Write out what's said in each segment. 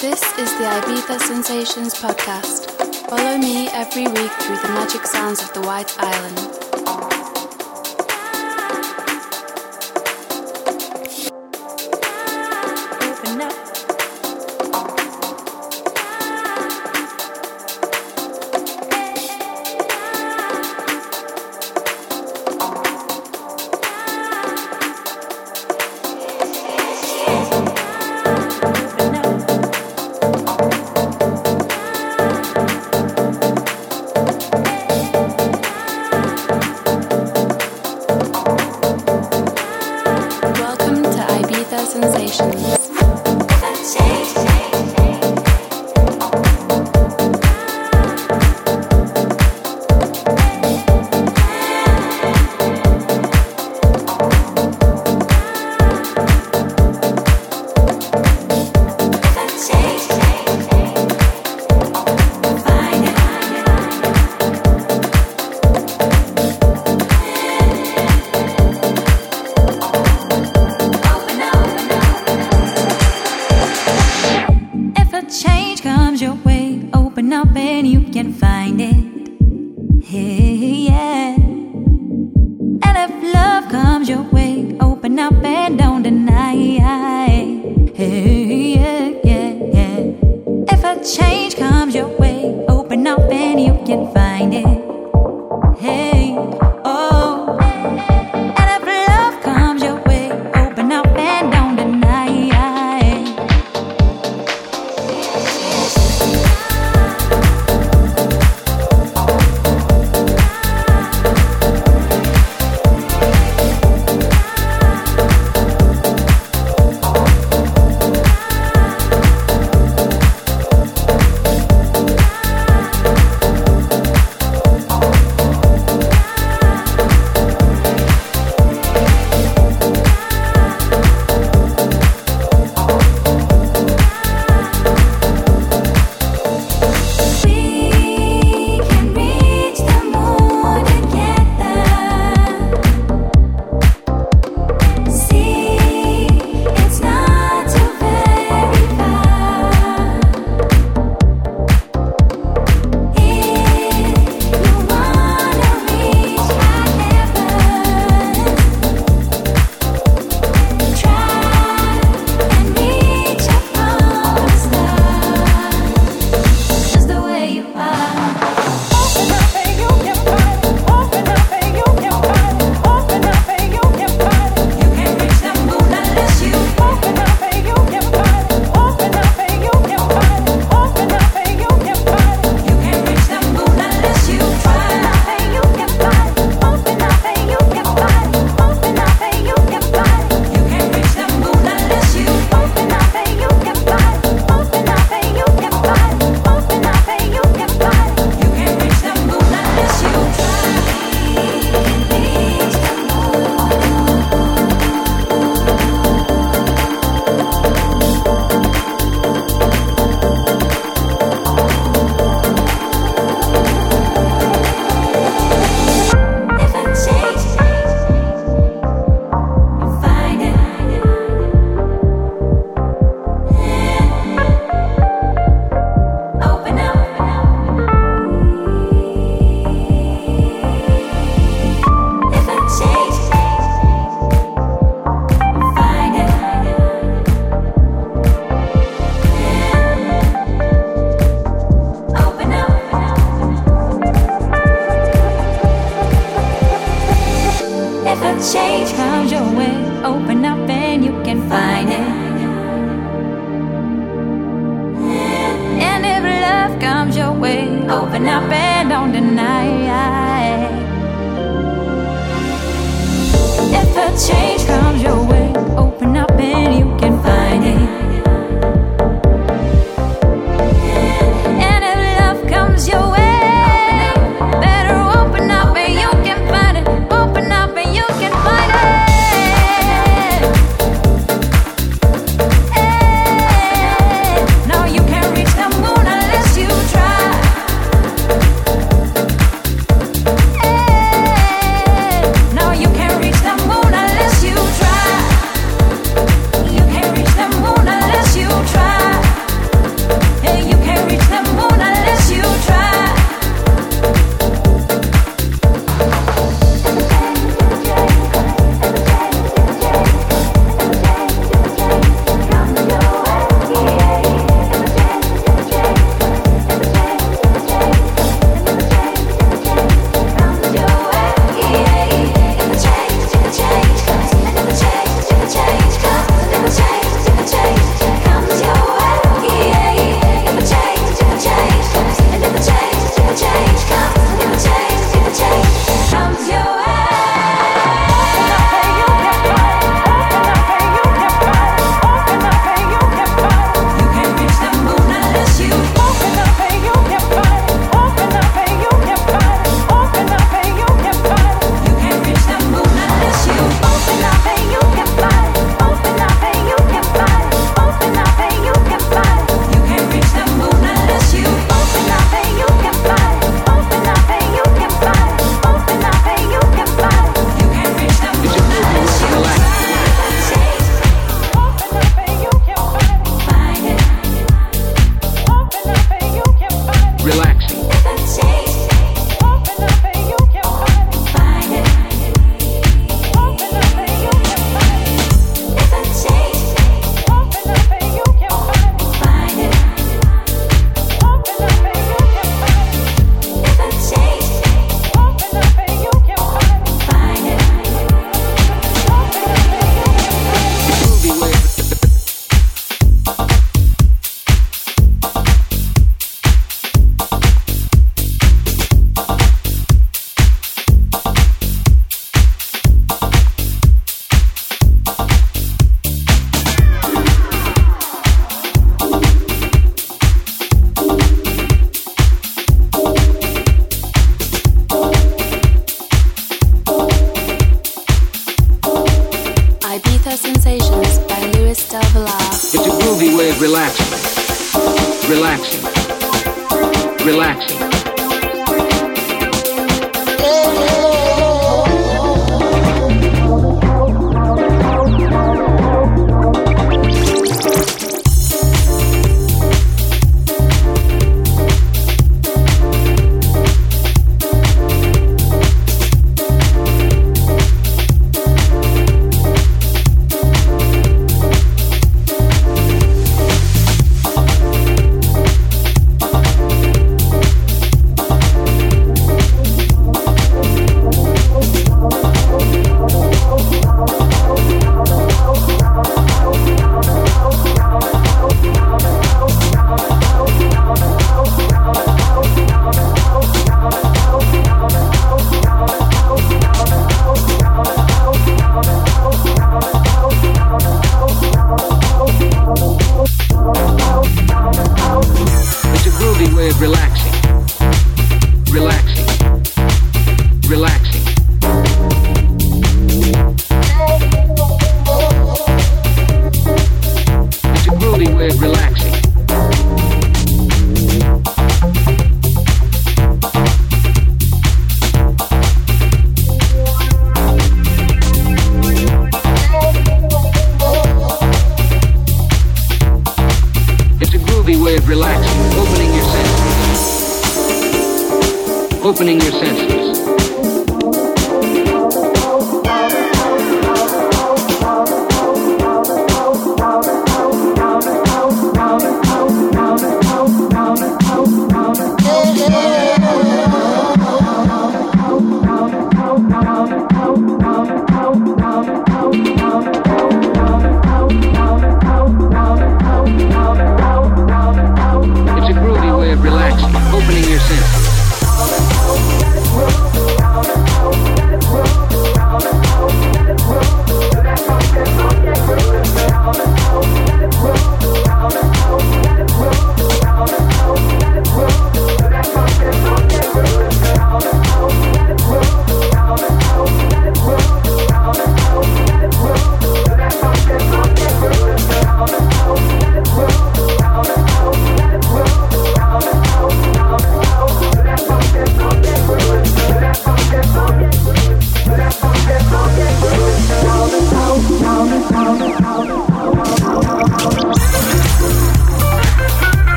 This is the Ibiza Sensations podcast. Follow me every week through the magic sounds of the White Island.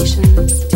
sensations.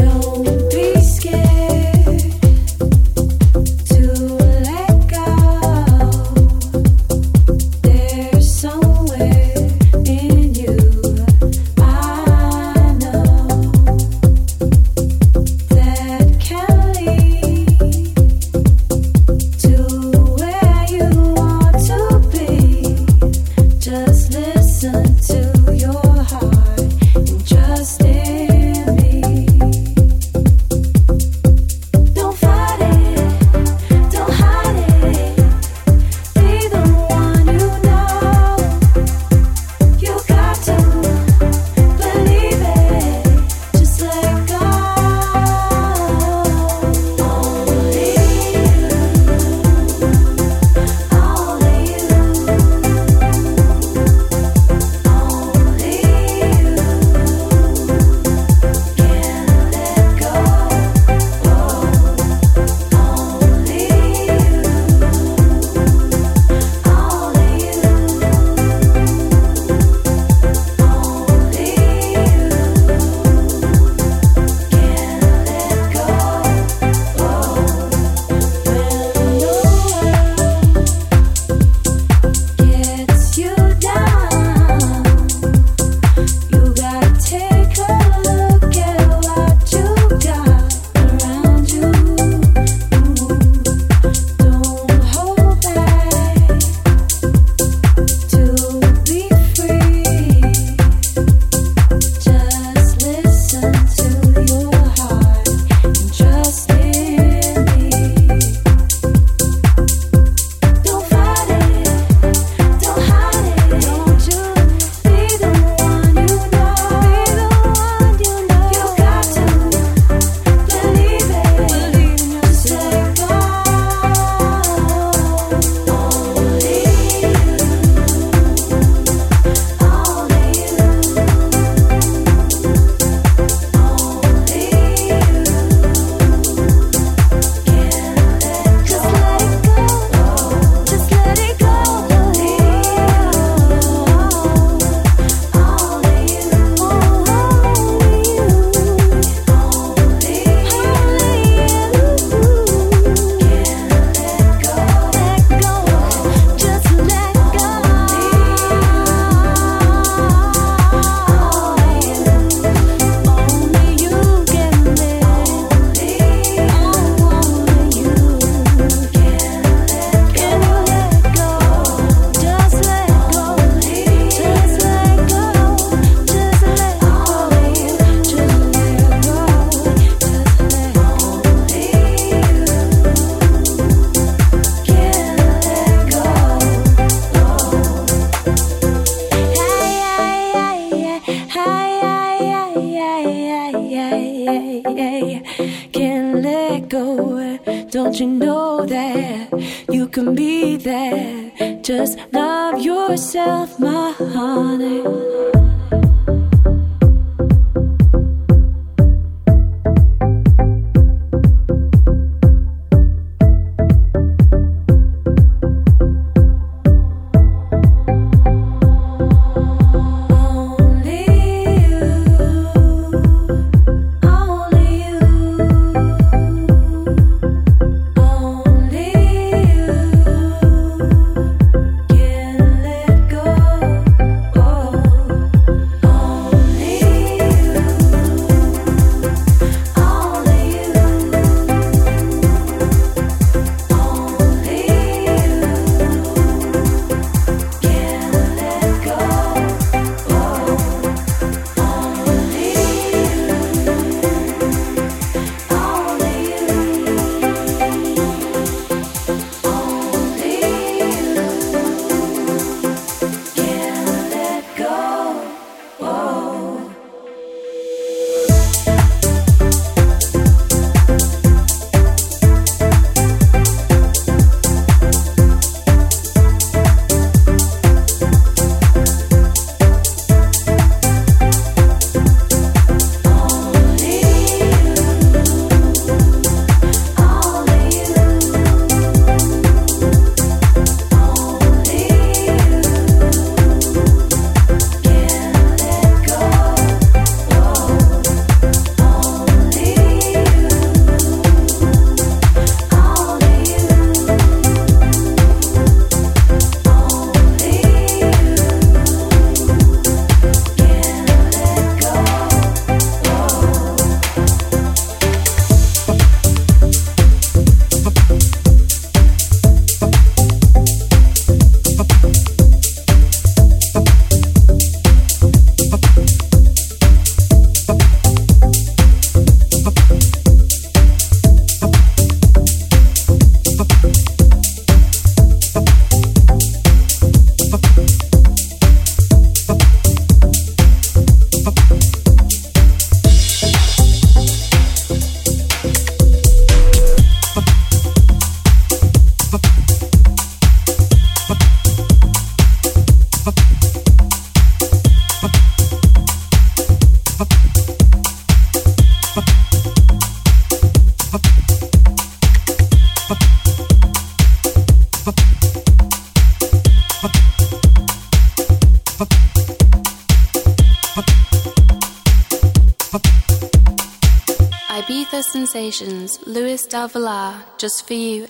Just for you.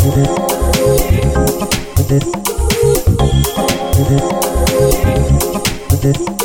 To make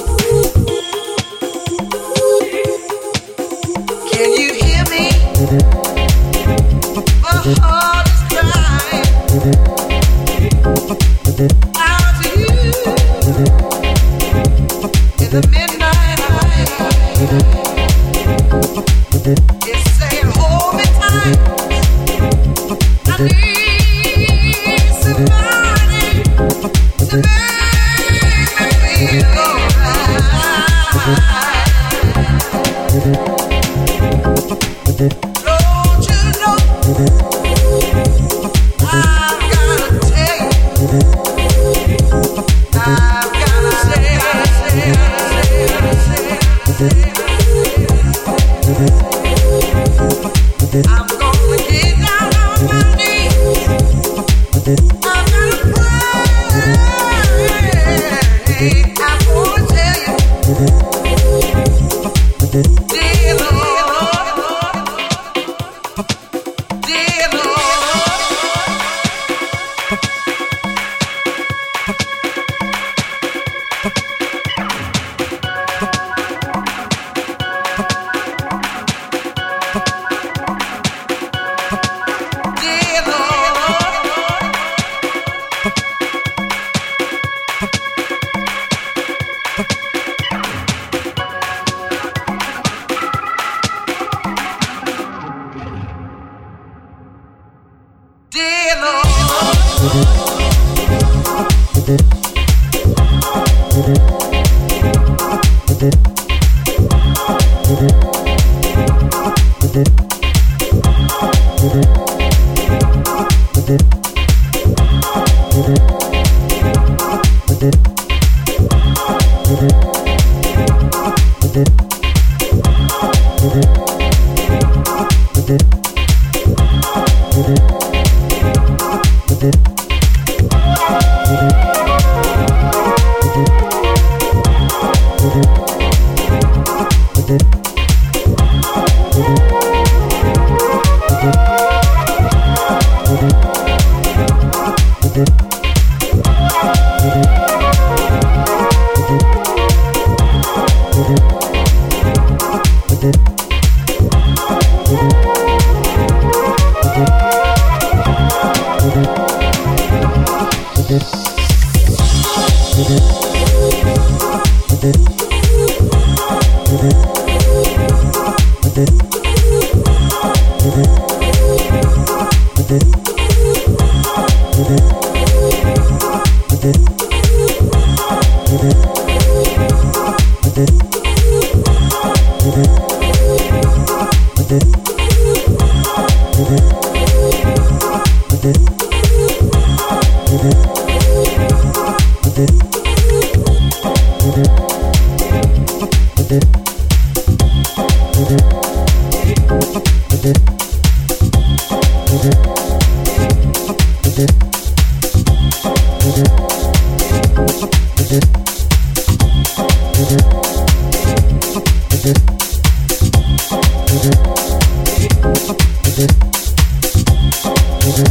Thank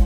you.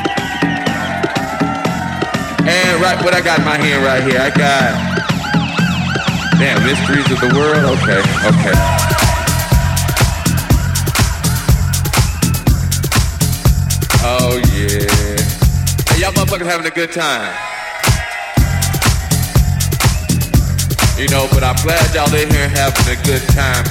And right, what I got in my hand right here, I got, damn, mysteries of the world. Okay, okay. Oh yeah. Hey, y'all motherfuckers having a good time. You know, but I'm glad y'all in here having a good time